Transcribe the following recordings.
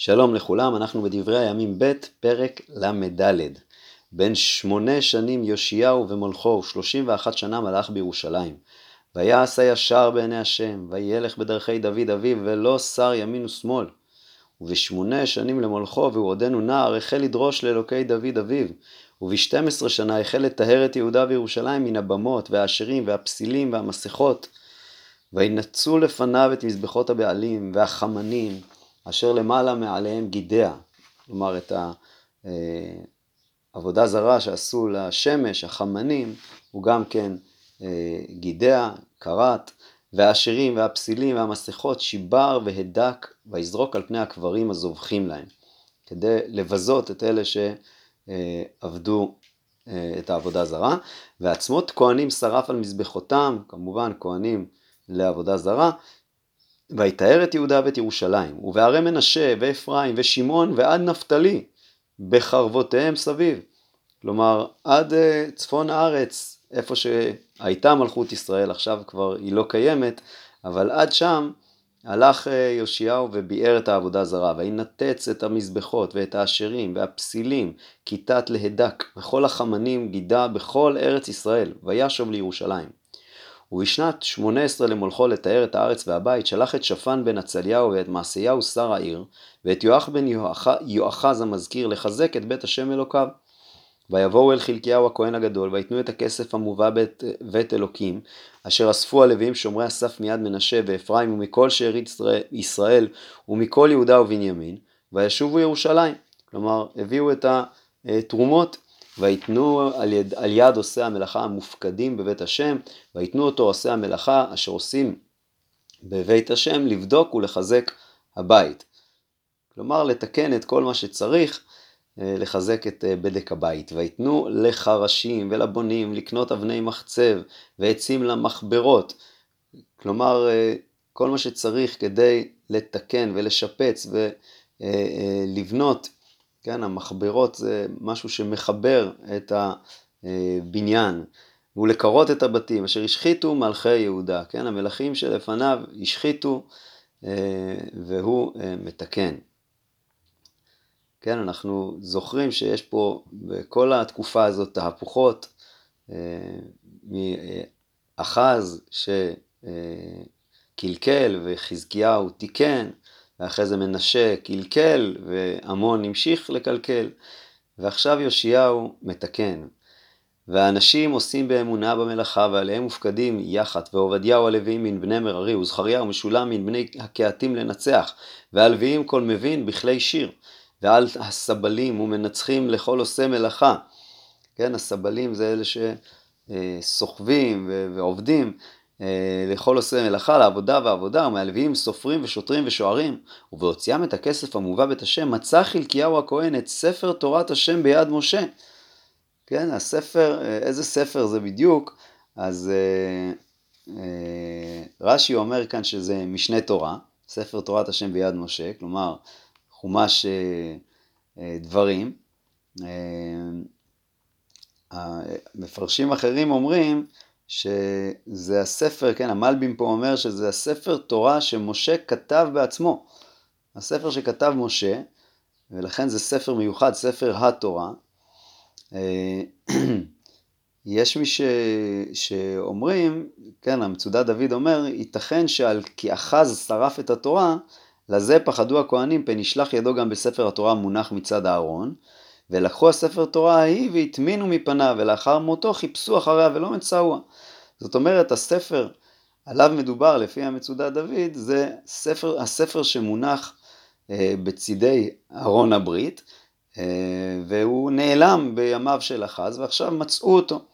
שלום לכולם, אנחנו בדברי הימים ב', פרק ל"ד. בן שמונה שנים יאשיהו ומולכו, ושלושים ואחת שנה מלך בירושלים. ויעש הישר בעיני השם, וילך בדרכי דוד אביו, ולא שר ימין ושמאל. ובשמונה שנים למולכו, והוא עודנו נער, החל לדרוש לאלוקי דוד אביו. ובשתים עשרה שנה החל לטהר את יהודה וירושלים מן הבמות, והעשירים, והפסילים, והמסכות. וינצו לפניו את מזבחות הבעלים, והחמנים, אשר למעלה מעליהם גידע, כלומר את העבודה זרה שעשו לשמש, החמנים, הוא גם כן אה, גידע, כרת, והעשירים והפסילים והמסכות שיבר והדק ויזרוק על פני הקברים הזובחים להם, כדי לבזות את אלה שעבדו אה, את העבודה זרה, ועצמות כהנים שרף על מזבחותם, כמובן כהנים לעבודה זרה, ויתאר את יהודה ואת ירושלים, ובערי מנשה ואפרים ושמעון ועד נפתלי, בחרבותיהם סביב. כלומר, עד אה, צפון הארץ, איפה שהייתה מלכות ישראל, עכשיו כבר היא לא קיימת, אבל עד שם הלך אה, יאשיהו וביער את העבודה זרה, וינתץ את המזבחות ואת האשרים והפסילים, כיתת להדק, וכל החמנים גידה בכל ארץ ישראל, וישוב לירושלים. ובשנת שמונה עשרה למולכו לתאר את הארץ והבית, שלח את שפן בן עצליהו ואת מעשיהו שר העיר, ואת יואח בן יואחז המזכיר לחזק את בית השם אלוקיו. ויבואו אל חלקיהו הכהן הגדול, ויתנו את הכסף המובא בית, בית אלוקים, אשר אספו הלווים שומרי הסף מיד מנשה ואפרים ומכל שארית ישראל ומכל יהודה ובנימין, וישובו ירושלים. כלומר, הביאו את התרומות ויתנו על יד, על יד עושי המלאכה המופקדים בבית השם, ויתנו אותו עושי המלאכה אשר עושים בבית השם לבדוק ולחזק הבית. כלומר, לתקן את כל מה שצריך, אה, לחזק את אה, בדק הבית. ויתנו לחרשים ולבונים לקנות אבני מחצב ועצים למחברות. כלומר, אה, כל מה שצריך כדי לתקן ולשפץ ולבנות כן, המחברות זה משהו שמחבר את הבניין, ולקרות את הבתים, אשר השחיתו מלכי יהודה, כן, המלכים שלפניו השחיתו אה, והוא אה, מתקן. כן, אנחנו זוכרים שיש פה בכל התקופה הזאת תהפוכות אה, מאחז שקלקל וחזקיהו תיקן, ואחרי זה מנשה קלקל, ועמון המשיך לקלקל, ועכשיו יאשיהו מתקן. והאנשים עושים באמונה במלאכה, ועליהם מופקדים יחת, ועובדיהו הלוויים מן בני מררי, וזכריה ומשולם מן בני הקהתים לנצח, והלוויים כל מבין בכלי שיר, ועל הסבלים ומנצחים לכל עושה מלאכה. כן, הסבלים זה אלה שסוחבים ועובדים, לכל עושה מלאכה, לעבודה ועבודה, ומהלוויים סופרים ושוטרים ושוערים, ובהוציאם את הכסף המובא בית השם, מצא חלקיהו הכהן את ספר תורת השם ביד משה. כן, הספר, אה, איזה ספר זה בדיוק? אז אה, אה, רש"י אומר כאן שזה משנה תורה, ספר תורת השם ביד משה, כלומר חומש אה, אה, דברים. אה, מפרשים אחרים אומרים שזה הספר, כן, המלבים פה אומר שזה הספר תורה שמשה כתב בעצמו. הספר שכתב משה, ולכן זה ספר מיוחד, ספר התורה. אה, יש מי ש... שאומרים, כן, המצודת דוד אומר, ייתכן שעל כי אחז שרף את התורה, לזה פחדו הכהנים, פן ישלח ידו גם בספר התורה מונח מצד אהרון, ולקחו הספר תורה ההיא והטמינו מפניו, ולאחר מותו חיפשו אחריה ולא מצאוה. זאת אומרת, הספר עליו מדובר לפי המצודת דוד, זה ספר, הספר שמונח אה, בצידי ארון הברית, אה, והוא נעלם בימיו של אחז, ועכשיו מצאו אותו.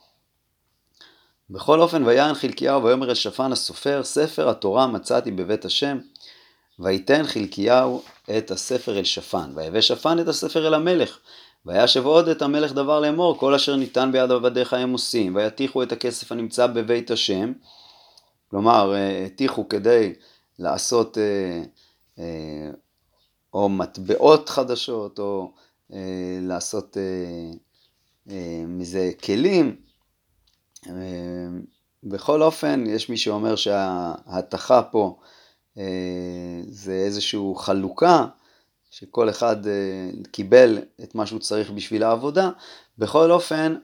בכל אופן, ויען חלקיהו ויאמר אל שפן הסופר, ספר התורה מצאתי בבית השם, ויתן חלקיהו את הספר אל שפן, ויבא שפן את הספר אל המלך, וישב עוד את המלך דבר לאמור, כל אשר ניתן ביד עבדיך הם עושים, ויתיחו את הכסף הנמצא בבית השם, כלומר, אה, הטיחו כדי לעשות אה, אה, או מטבעות חדשות, או לעשות מזה כלים. בכל אופן, יש מי שאומר שההתכה פה זה איזושהי חלוקה שכל אחד קיבל את מה שהוא צריך בשביל העבודה, בכל אופן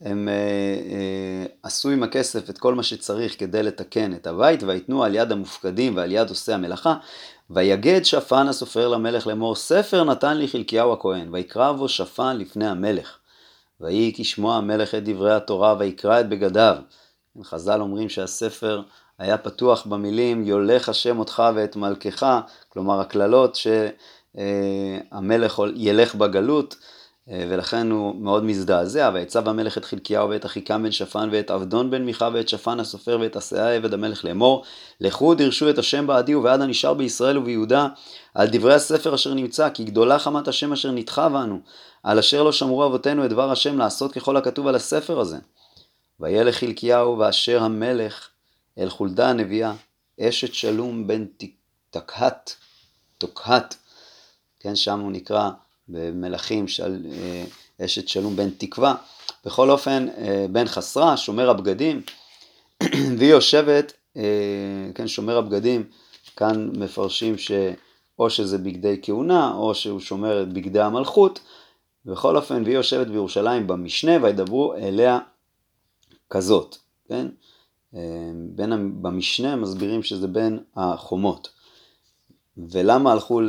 הם עשו עם הכסף את כל מה שצריך כדי לתקן את הבית, ויתנו על יד המופקדים ועל יד עושי המלאכה, ויגד שפן הסופר למלך לאמור, ספר נתן לי חלקיהו הכהן, ויקרא בו שפן לפני המלך. ויהי כשמוע המלך את דברי התורה, ויקרא את בגדיו. חז"ל אומרים שהספר היה פתוח במילים, יולך השם אותך ואת מלכך, כלומר הקללות שהמלך ילך בגלות. אה, ולכן הוא מאוד מזדעזע, ויצב המלך את חלקיהו ואת אחיקם בן שפן ואת עבדון בן מיכה ואת שפן הסופר ואת עשיה עבד המלך לאמור, לכו דרשו את השם בעדי ובעד הנשאר בישראל וביהודה, על דברי הספר אשר נמצא, כי גדולה חמת השם אשר נדחה בנו, על אשר לא שמרו אבותינו את דבר השם לעשות ככל הכתוב על הספר הזה. וילך חלקיהו ואשר המלך אל חולדה הנביאה, אשת שלום בן תקהת, תוקהת, כן, שם הוא נקרא במלכים של אה, אשת שלום בן תקווה. בכל אופן, אה, בן חסרה, שומר הבגדים, והיא יושבת, אה, כן, שומר הבגדים, כאן מפרשים שאו שזה בגדי כהונה, או שהוא שומר את בגדי המלכות. בכל אופן, והיא יושבת בירושלים במשנה, וידברו אליה כזאת, כן? בין, במשנה מסבירים שזה בין החומות. ולמה הלכו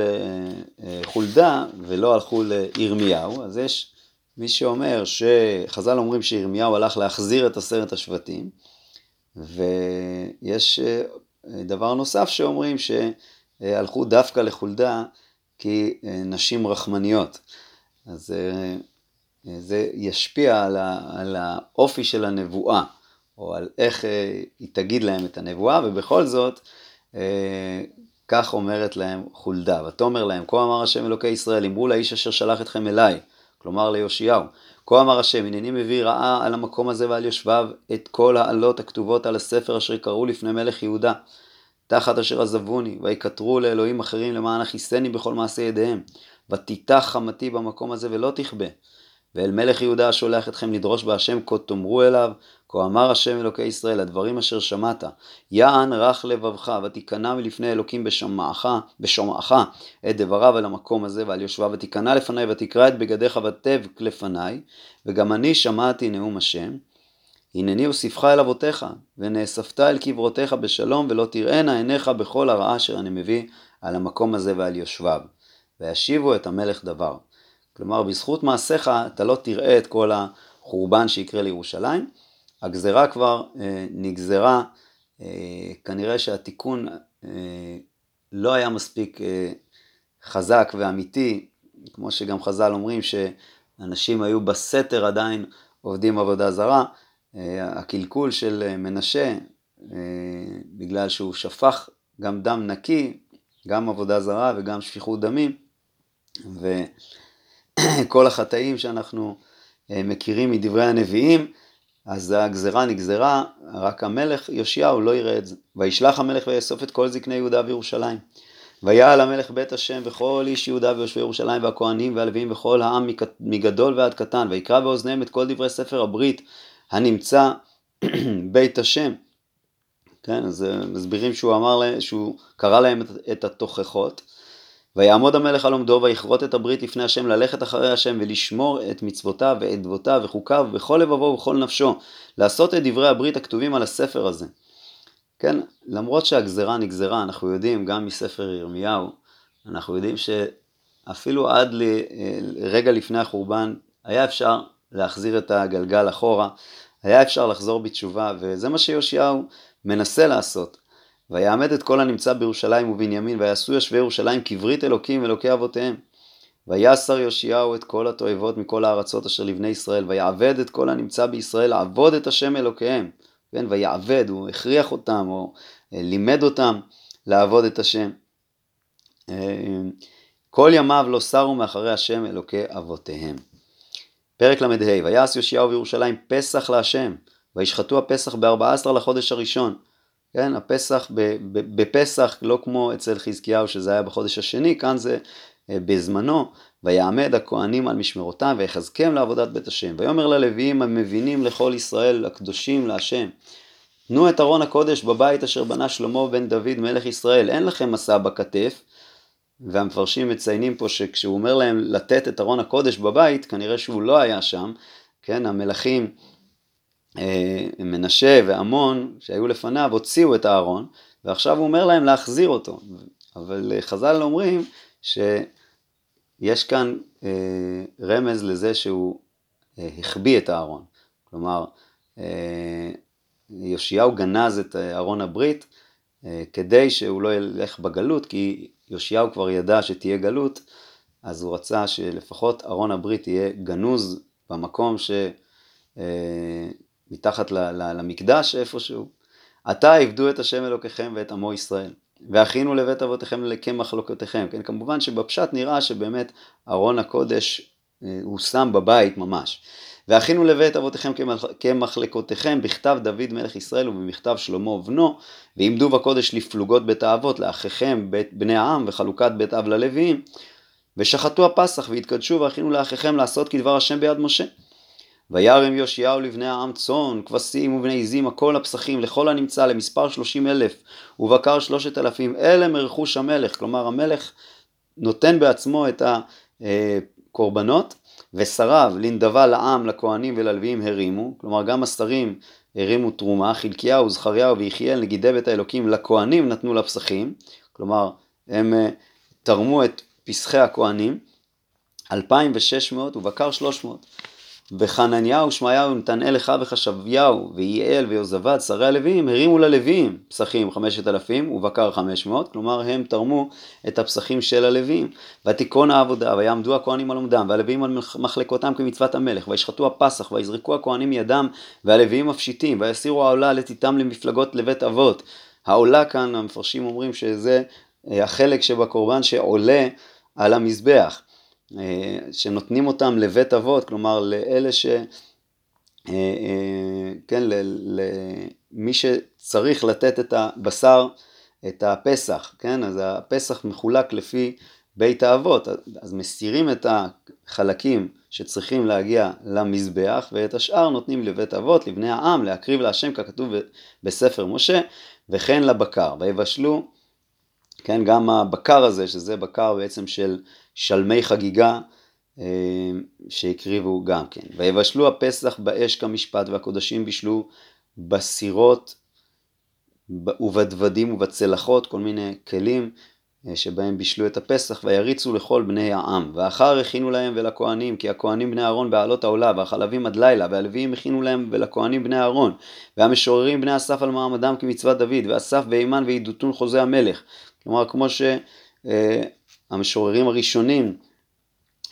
לחולדה ולא הלכו לירמיהו? אז יש מי שאומר שחז"ל אומרים שירמיהו הלך להחזיר את עשרת השבטים, ויש אה, דבר נוסף שאומרים שהלכו דווקא לחולדה כי אה, נשים רחמניות. אז אה, זה ישפיע על האופי של הנבואה, או על איך היא תגיד להם את הנבואה, ובכל זאת, כך אומרת להם חולדה, ותאמר להם, כה אמר השם אלוקי ישראל, אמרו לאיש אשר שלח אתכם אליי, כלומר ליאשיהו, כה אמר השם, הנני מביא רעה על המקום הזה ועל יושביו את כל העלות הכתובות על הספר אשר קראו לפני מלך יהודה, תחת אשר עזבוני, ויקטרו לאלוהים אחרים למען אכיסני בכל מעשה ידיהם, ותיתח חמתי במקום הזה ולא תכבה. ואל מלך יהודה השולח אתכם לדרוש בהשם כה תאמרו אליו, כה אמר השם אלוקי ישראל, הדברים אשר שמעת, יען רך לבבך, ותיכנע מלפני אלוקים בשומעך, בשומעך את דבריו על המקום הזה ועל יושביו, ותיכנע לפניי, ותקרא את בגדיך ותבק לפניי, וגם אני שמעתי נאום השם. הנני אוסיפך אל אבותיך, ונאספת אל קברותיך בשלום, ולא תראינה עיניך בכל הרעה אשר אני מביא על המקום הזה ועל יושביו. וישיבו את המלך דבר. כלומר, בזכות מעשיך אתה לא תראה את כל החורבן שיקרה לירושלים. הגזרה כבר אה, נגזרה, אה, כנראה שהתיקון אה, לא היה מספיק חזק ואמיתי, כמו שגם חז"ל אומרים שאנשים היו בסתר עדיין עובדים עבודה זרה. הקלקול של מנשה, בגלל שהוא שפך גם דם נקי, גם עבודה זרה וגם שפיכות דמים, ו... כל החטאים שאנחנו מכירים מדברי הנביאים, אז הגזרה נגזרה, רק המלך יאשיהו לא יראה את זה. וישלח המלך ויאסוף את כל זקני יהודה וירושלים. ויעל המלך בית השם וכל איש יהודה ויושבי ירושלים והכהנים והלווים וכל העם מגדול ועד קטן ויקרא באוזניהם את כל דברי ספר הברית הנמצא בית השם. כן, אז מסבירים שהוא אמר להם, שהוא קרא להם את התוכחות ויעמוד המלך על עומדו ויכרות את הברית לפני השם ללכת אחרי השם ולשמור את מצוותיו ואת דבותיו וחוקיו בכל לבבו ובכל נפשו לעשות את דברי הברית הכתובים על הספר הזה. כן, למרות שהגזרה נגזרה, אנחנו יודעים גם מספר ירמיהו, אנחנו יודעים שאפילו עד לרגע לפני החורבן היה אפשר להחזיר את הגלגל אחורה, היה אפשר לחזור בתשובה וזה מה שיאשיהו מנסה לעשות. ויעמד את כל הנמצא בירושלים ובנימין, ויעשו יושבי ירושלים כברית אלוקים אלוקי אבותיהם. ויסר יאשיהו את כל התועבות מכל הארצות אשר לבני ישראל, ויעבד את כל הנמצא בישראל לעבוד את השם אלוקיהם. כן, ויעבד, הוא הכריח אותם, או אה, לימד אותם לעבוד את השם. אה, כל ימיו לא סרו מאחרי השם אלוקי אבותיהם. פרק ל"ה: ויעש יאשיהו בירושלים פסח להשם, וישחטו הפסח בארבע עשר לחודש הראשון. כן, הפסח, בפסח, לא כמו אצל חזקיהו שזה היה בחודש השני, כאן זה אה, בזמנו, ויעמד הכהנים על משמרותם ויחזקם לעבודת בית השם. ויאמר ללוויים המבינים לכל ישראל הקדושים להשם. תנו את ארון הקודש בבית אשר בנה שלמה בן דוד מלך ישראל, אין לכם מסע בכתף, והמפרשים מציינים פה שכשהוא אומר להם לתת את ארון הקודש בבית, כנראה שהוא לא היה שם, כן, המלכים מנשה ועמון שהיו לפניו הוציאו את הארון, ועכשיו הוא אומר להם להחזיר אותו. אבל אה, חז"ל אומרים שיש כאן אה, רמז לזה שהוא אה, החביא את הארון. כלומר, אה, יאשיהו גנז את אה, ארון הברית אה, כדי שהוא לא ילך בגלות, כי יאשיהו כבר ידע שתהיה גלות, אז הוא רצה שלפחות ארון הברית יהיה גנוז במקום שמתחת למקדש איפשהו. עתה עבדו את השם אלוקיכם ואת עמו ישראל. והכינו לבית אבותיכם כמחלוקותיכם. כן, כמובן שבפשט נראה שבאמת ארון הקודש הוא שם בבית ממש. והכינו לבית אבותיכם כמחלקותיכם בכתב דוד מלך ישראל ובמכתב שלמה בנו ועמדו בקודש לפלוגות בית האבות לאחיכם בית בני העם וחלוקת בית אב ללוויים ושחטו הפסח והתקדשו והכינו לאחיכם לעשות כדבר השם ביד משה. וירם יאשיהו לבני העם צאן, כבשים ובני עזים, הכל הפסחים, לכל הנמצא, למספר שלושים אלף, ובקר שלושת אלפים, אלה מרכוש המלך. כלומר, המלך נותן בעצמו את הקורבנות, ושריו לנדבה לעם, לכהנים וללוויים הרימו, כלומר גם השרים הרימו תרומה, חלקיהו, זכריהו ויחיאל, נגידי בית האלוקים, לכהנים נתנו לפסחים, כלומר הם אה, תרמו את פסחי הכהנים, 2,600 ובקר 300. וחנניהו, שמעיהו, נתנאל, לך וחשביהו, ויעל ויוזבד, שרי הלווים, הרימו ללווים פסחים חמשת אלפים ובקר חמש מאות, כלומר הם תרמו את הפסחים של הלווים. ותיכון העבודה, ויעמדו הכהנים על עומדם, והלווים על מחלקותם כמצוות המלך, וישחטו הפסח, ויזרקו הכהנים ידם, והלווים מפשיטים, ויסירו העולה לתיתם למפלגות לבית אבות. העולה כאן, המפרשים אומרים שזה אה, החלק שבקורבן שעולה על המזבח. אה, שנותנים אותם לבית אבות, כלומר לאלה ש... אה, אה, כן, למי שצריך לתת את הבשר, את הפסח, כן, אז הפסח מחולק לפי בית האבות, אז מסירים את החלקים שצריכים להגיע למזבח ואת השאר נותנים לבית אבות, לבני העם, להקריב להשם ככתוב בספר משה, וכן לבקר, ויבשלו, כן, גם הבקר הזה, שזה בקר בעצם של שלמי חגיגה אה, שהקריבו גם כן. ויבשלו הפסח באש כמשפט והקודשים בישלו בסירות ובדוודים ובצלחות, כל מיני כלים אה, שבהם בישלו את הפסח, ויריצו לכל בני העם. ואחר הכינו להם ולכהנים, כי הכהנים בני אהרון בעלות העולה, והחלבים עד לילה, והלוויים הכינו להם ולכהנים בני אהרון, והמשוררים בני אסף על מעמדם כמצוות דוד, ואסף ואימן ועידותון חוזה המלך. כלומר, כמו ש... אה, הראשונים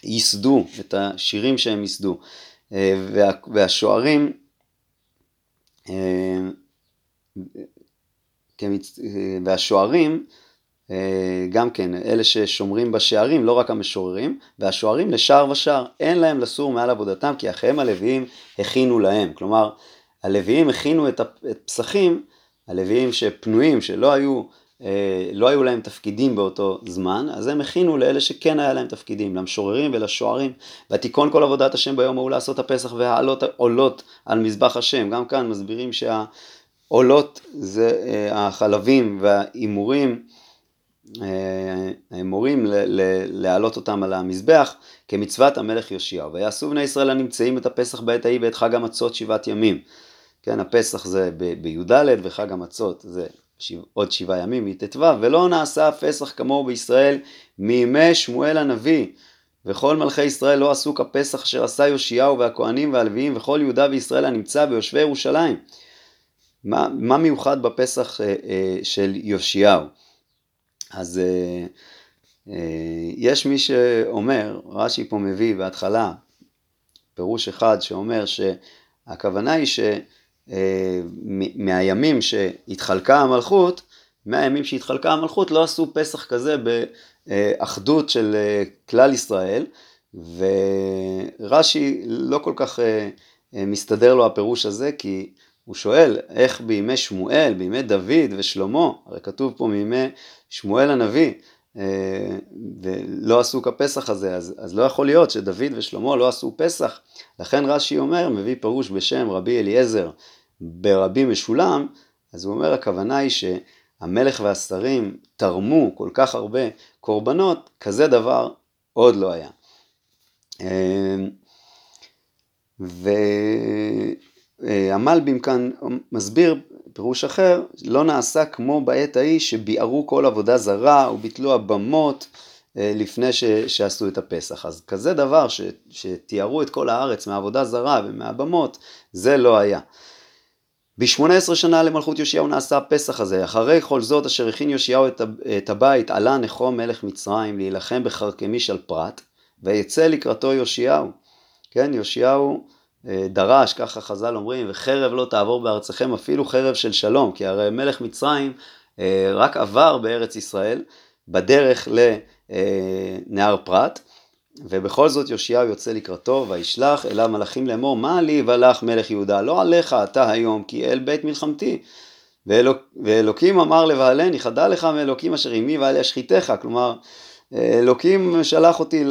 ייסדו את השירים שהם ייסדו. אה, וה, והשוערים אה, והשוערים אה, גם כן, אלה ששומרים בשערים, לא רק המשוררים, והשוערים לשער ושער, אין להם לסור מעל עבודתם, כי אחיהם הלוויים הכינו להם. כלומר, הלוויים הכינו את הפסחים, הלוויים שפנויים, שלא היו לא היו להם תפקידים באותו זמן, אז הם הכינו לאלה שכן היה להם תפקידים, למשוררים ולשוערים. ותיכון כל עבודת השם ביום ההוא לעשות הפסח והעלות עולות על מזבח השם. גם כאן מסבירים שהעולות זה אה, החלבים וההימורים, אה, ההימורים להעלות אותם על המזבח כמצוות המלך יאשיהו. ויעשו בני ישראל הנמצאים את הפסח בעת ההיא ואת חג המצות שבעת ימים. כן, הפסח זה בי"ד וחג המצות זה עוד שבעה ימים מט"ו, ולא נעשה פסח כמוהו בישראל מימי שמואל הנביא. וכל מלכי ישראל לא עשו כפסח אשר עשה יאשיהו והכהנים והלוויים וכל יהודה וישראל הנמצא ביושבי ירושלים. מה, מה מיוחד בפסח אה, אה, של יאשיהו? אז אה, אה, יש מי שאומר, רש"י פה מביא בהתחלה פירוש אחד שאומר שהכוונה היא ש... אה, מהימים שהתחלקה המלכות, מהימים שהתחלקה המלכות לא עשו פסח כזה באחדות של אה, כלל ישראל, ורש"י לא כל כך אה, מסתדר לו הפירוש הזה, כי הוא שואל איך בימי שמואל, בימי דוד ושלמה, הרי כתוב פה מימי שמואל הנביא, ולא עשו כפסח הזה, אז, אז לא יכול להיות שדוד ושלמה לא עשו פסח. לכן רש"י אומר, מביא פירוש בשם רבי אליעזר ברבי משולם, אז הוא אומר הכוונה היא המלך והשרים תרמו כל כך הרבה קורבנות, כזה דבר עוד לא היה. אמ, והמלבים כאן מסביר פירוש אחר, לא נעשה כמו בעת ההיא שביערו כל עבודה זרה וביטלו הבמות אה, לפני ש, שעשו את הפסח. אז כזה דבר ש, שתיארו את כל הארץ מעבודה זרה ומהבמות, זה לא היה. ב-18 שנה למלכות יאשיהו נעשה הפסח הזה. אחרי כל זאת אשר הכין יאשיהו את הבית, עלה נחום מלך מצרים להילחם בחרקמיש על פרת, ויצא לקראתו יאשיהו. כן, יאשיהו אה, דרש, ככה חז"ל אומרים, וחרב לא תעבור בארצכם אפילו חרב של שלום, כי הרי מלך מצרים אה, רק עבר בארץ ישראל בדרך לנהר פרת, ובכל זאת יאשיהו יוצא לקראתו, וישלח אליו מלאכים לאמור, מה לי ולך מלך יהודה, לא עליך אתה היום, כי אל בית מלחמתי. ואלוק, ואלוקים אמר לבעלני, חדל לך מאלוקים אשר עמי ואל ישחיתך, כלומר, אלוקים שלח אותי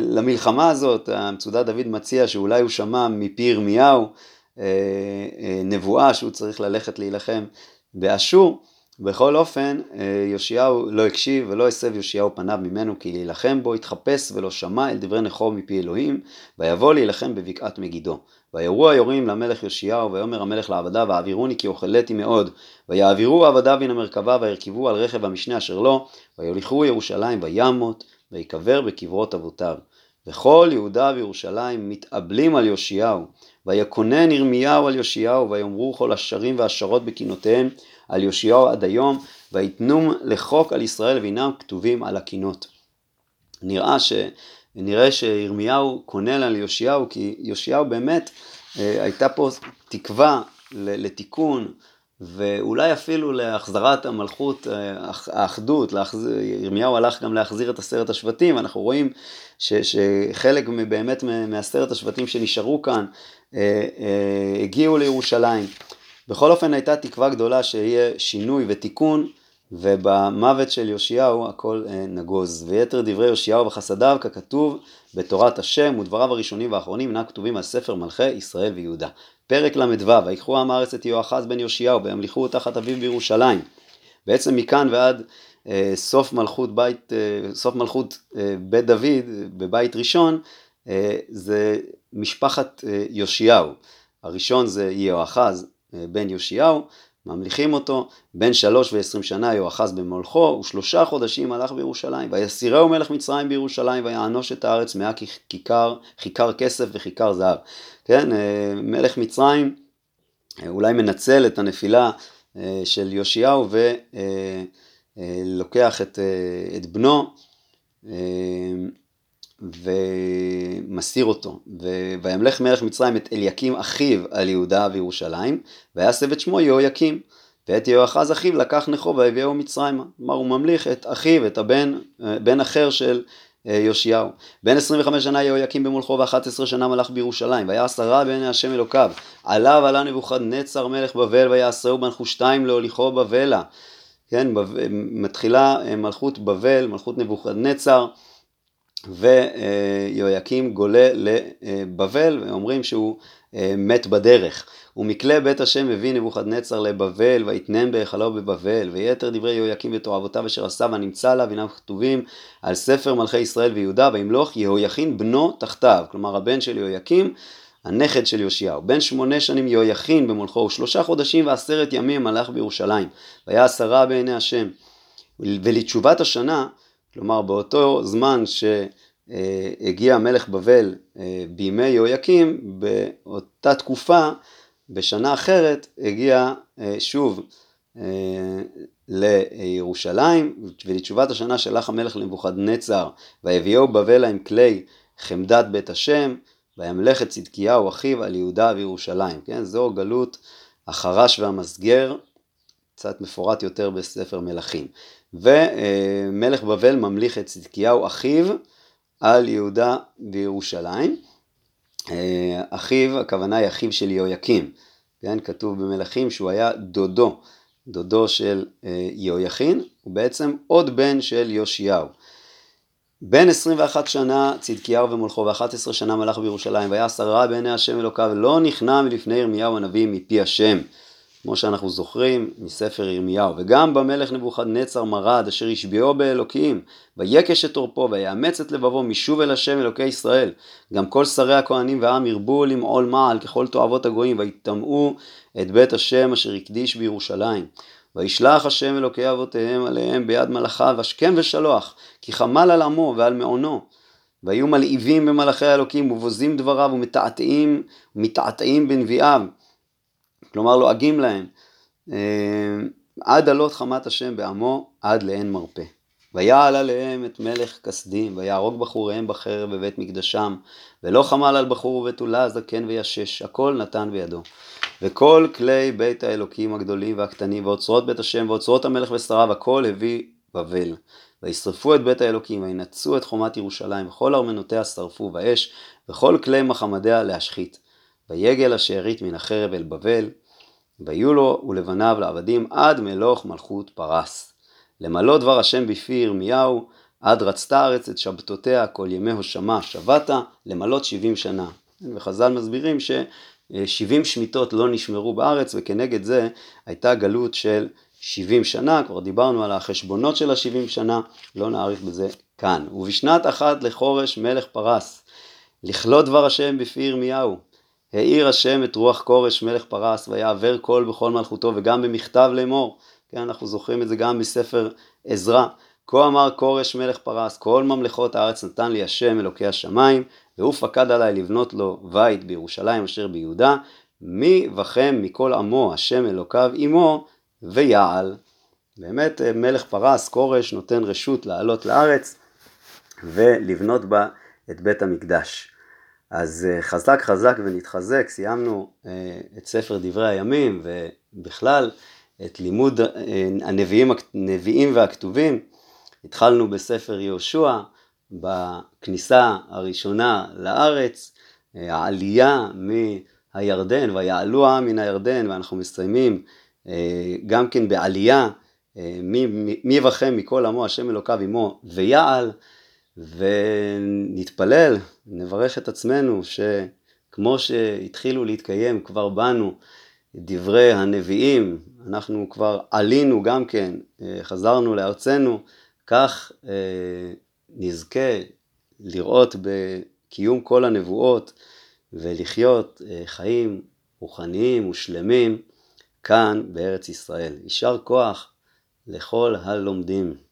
למלחמה הזאת, המצודת דוד מציע שאולי הוא שמע מפי ירמיהו נבואה שהוא צריך ללכת להילחם באשור, בכל אופן, אה, יאשיהו לא הקשיב ולא הסב יאשיהו פניו ממנו כי להילחם בו, התחפש ולא שמע אל דברי נחור מפי אלוהים, ויבוא להילחם בבקעת מגידו. ויראו היורים למלך יאשיהו, ויאמר המלך לעבדיו, העבירוני כי אוכלתי מאוד. ויעבירו עבדיו מן המרכבה, וירכבו על רכב המשנה אשר לו, ויוליכו ירושלים וימות, ויקבר בקברות אבותיו. וכל יהודה וירושלים מתאבלים על יאשיהו, ויקונן ירמיהו על יאשיהו, ויאמרו כל השרים והשרות בקינותיהם, על יאשיהו עד היום, ויתנום לחוק על ישראל והנם כתובים על הקינות. נראה ש... נראה שירמיהו קונן על יאשיהו, כי יאשיהו באמת אה, הייתה פה תקווה לתיקון, ואולי אפילו להחזרת המלכות, אה, האחדות, להחז... ירמיהו הלך גם להחזיר את עשרת השבטים, אנחנו רואים ש, שחלק באמת מעשרת השבטים שנשארו כאן אה, הגיעו לירושלים. בכל אופן הייתה תקווה גדולה שיהיה שינוי ותיקון, ובמוות של יאשיהו הכל אה, נגוז. ויתר דברי יאשיהו וחסדיו ככתוב בתורת השם ודבריו הראשונים והאחרונים אינם כתובים על ספר מלכי ישראל ויהודה. פרק ל"ו ויקחו עם הארץ את יהואחז בן יאשיהו וימליכו תחת אביו בירושלים. בעצם מכאן ועד אה, סוף מלכות בית, אה, סוף מלכות בית דוד בבית ראשון זה משפחת יאשיהו. הראשון זה יהואחז בן יאשיהו, ממליכים אותו, בן שלוש ועשרים שנה יואחז במולכו, ושלושה חודשים הלך בירושלים, ויסירהו מלך מצרים בירושלים, ויענוש את הארץ מאה כיכר, כיכר כסף וכיכר זהב. כן, אה, מלך מצרים אה, אולי מנצל את הנפילה של יאשיהו ולוקח את, את בנו ומסיר אותו. וימלך מלך מצרים את אליקים אחיו על יהודה וירושלים, ויסב את שמו יהויקים. ואת יהואחז אחיו לקח נכו והביאו מצרימה. כלומר הוא ממליך את אחיו, את הבן, בן אחר של אה, יאשיהו. בן 25 שנה יהויקים במולכו ו-11 שנה מלך בירושלים. ויעש הרע בעיני השם אלוקיו. עליו עלה נבוכדנצר מלך בבל ויעשהו בנחושתיים להוליכו בבלה. כן, מתחילה אה, מלכות בבל, מלכות נבוכדנצר. ויהויקים גולה לבבל, ואומרים שהוא אה, מת בדרך. ומכלי בית השם הביא נבוכדנצר לבבל, ויתנן בהיכלו בבבל, ויתר דברי יהויקים ותועבותיו אשר עשה ונמצא לה, והנם כתובים על ספר מלכי ישראל ויהודה, וימלוך יהויכין בנו תחתיו, כלומר הבן של יהויקים, הנכד של יאשיהו. בן שמונה שנים יהויכין במולכו, ושלושה חודשים ועשרת ימים מלך בירושלים, והיה עשרה בעיני השם. ולתשובת השנה, כלומר באותו זמן שהגיע מלך בבל אה, בימי יהויקים, באותה תקופה, בשנה אחרת, הגיע אה, שוב אה, לירושלים, ולתשובת השנה שלח המלך לנבוכדנצר, ויביאו בבלה עם כלי חמדת בית השם, וימלך את צדקיהו אחיו על יהודה וירושלים. כן, זו גלות החרש והמסגר, קצת מפורט יותר בספר מלכים. ומלך בבל ממליך את צדקיהו אחיו על יהודה וירושלים. אחיו, הכוונה היא אחיו של יהויקים, כן, כתוב במלכים שהוא היה דודו, דודו של אה, יהויכין, הוא בעצם עוד בן של יאשיהו. בן 21 שנה צדקיהו ומולכו ו-11 שנה מלך בירושלים והיה שרה בעיני השם אלוקיו לא נכנע מלפני ירמיהו הנביא מפי השם כמו שאנחנו זוכרים מספר ירמיהו, וגם במלך נבוכדנצר מרד אשר השביעו באלוקים, ויקש את עורפו ויאמץ את לבבו משוב אל השם אלוקי ישראל. גם כל שרי הכהנים והעם ירבו למעול מעל ככל תועבות הגויים, ויטמאו את בית השם אשר הקדיש בירושלים. וישלח השם אלוקי אבותיהם עליהם ביד מלאכיו השכם ושלוח, כי חמל על עמו ועל מעונו. והיו מלהיבים במלאכי האלוקים ובוזים דבריו ומתעתעים, ומתעתעים בנביאיו. כלומר לועגים להם. אה, עד עלות חמת השם בעמו, עד לאין מרפא. ויעל עליהם את מלך כסדים, ויהרוג בחוריהם בחרב בבית מקדשם, ולא חמל על בחור ובתולה, זקן וישש, הכל נתן בידו. וכל כלי בית האלוקים הגדולים והקטנים, ואוצרות בית השם, ואוצרות המלך ושריו, הכל הביא בבל. וישרפו את בית האלוקים, וינצו את חומת ירושלים, וכל ארמנותיה שרפו באש, וכל כלי מחמדיה להשחית. ויגל השארית מן החרב אל בבל, ויהיו לו ולבניו לעבדים עד מלוך מלכות פרס. למלא דבר השם בפי ירמיהו, עד רצתה הארץ את שבתותיה כל ימי הושמה שבתה, למלות שבעים שנה. וחז"ל מסבירים ששבעים שמיטות לא נשמרו בארץ, וכנגד זה הייתה גלות של שבעים שנה, כבר דיברנו על החשבונות של השבעים שנה, לא נאריך בזה כאן. ובשנת אחת לחורש מלך פרס, לכלות דבר השם בפי ירמיהו, העיר השם את רוח כורש מלך פרס ויעבר קול בכל מלכותו וגם במכתב לאמור, כן, אנחנו זוכרים את זה גם מספר עזרא, כה אמר כורש מלך פרס, כל ממלכות הארץ נתן לי השם אלוקי השמיים, והוא פקד עליי לבנות לו בית בירושלים אשר ביהודה, מי בכם מכל עמו השם אלוקיו עמו ויעל. באמת מלך פרס, כורש, נותן רשות לעלות לארץ ולבנות בה את בית המקדש. אז אה, חזק חזק ונתחזק, סיימנו אה, את ספר דברי הימים ובכלל את לימוד אה, הנביאים, הנביאים והכתובים. התחלנו בספר יהושע, בכניסה הראשונה לארץ, העלייה מהירדן, ויעלו העם מן הירדן, ואנחנו מסיימים גם כן בעלייה, מי יבכם מכל עמו השם אלוקיו עמו ויעל. ונתפלל, נברך את עצמנו שכמו שהתחילו להתקיים כבר בנו דברי הנביאים, אנחנו כבר עלינו גם כן, אה, חזרנו לארצנו, כך אה, נזכה לראות בקיום כל הנבואות ולחיות אה, חיים רוחניים ושלמים כאן בארץ ישראל. יישר כוח לכל הלומדים.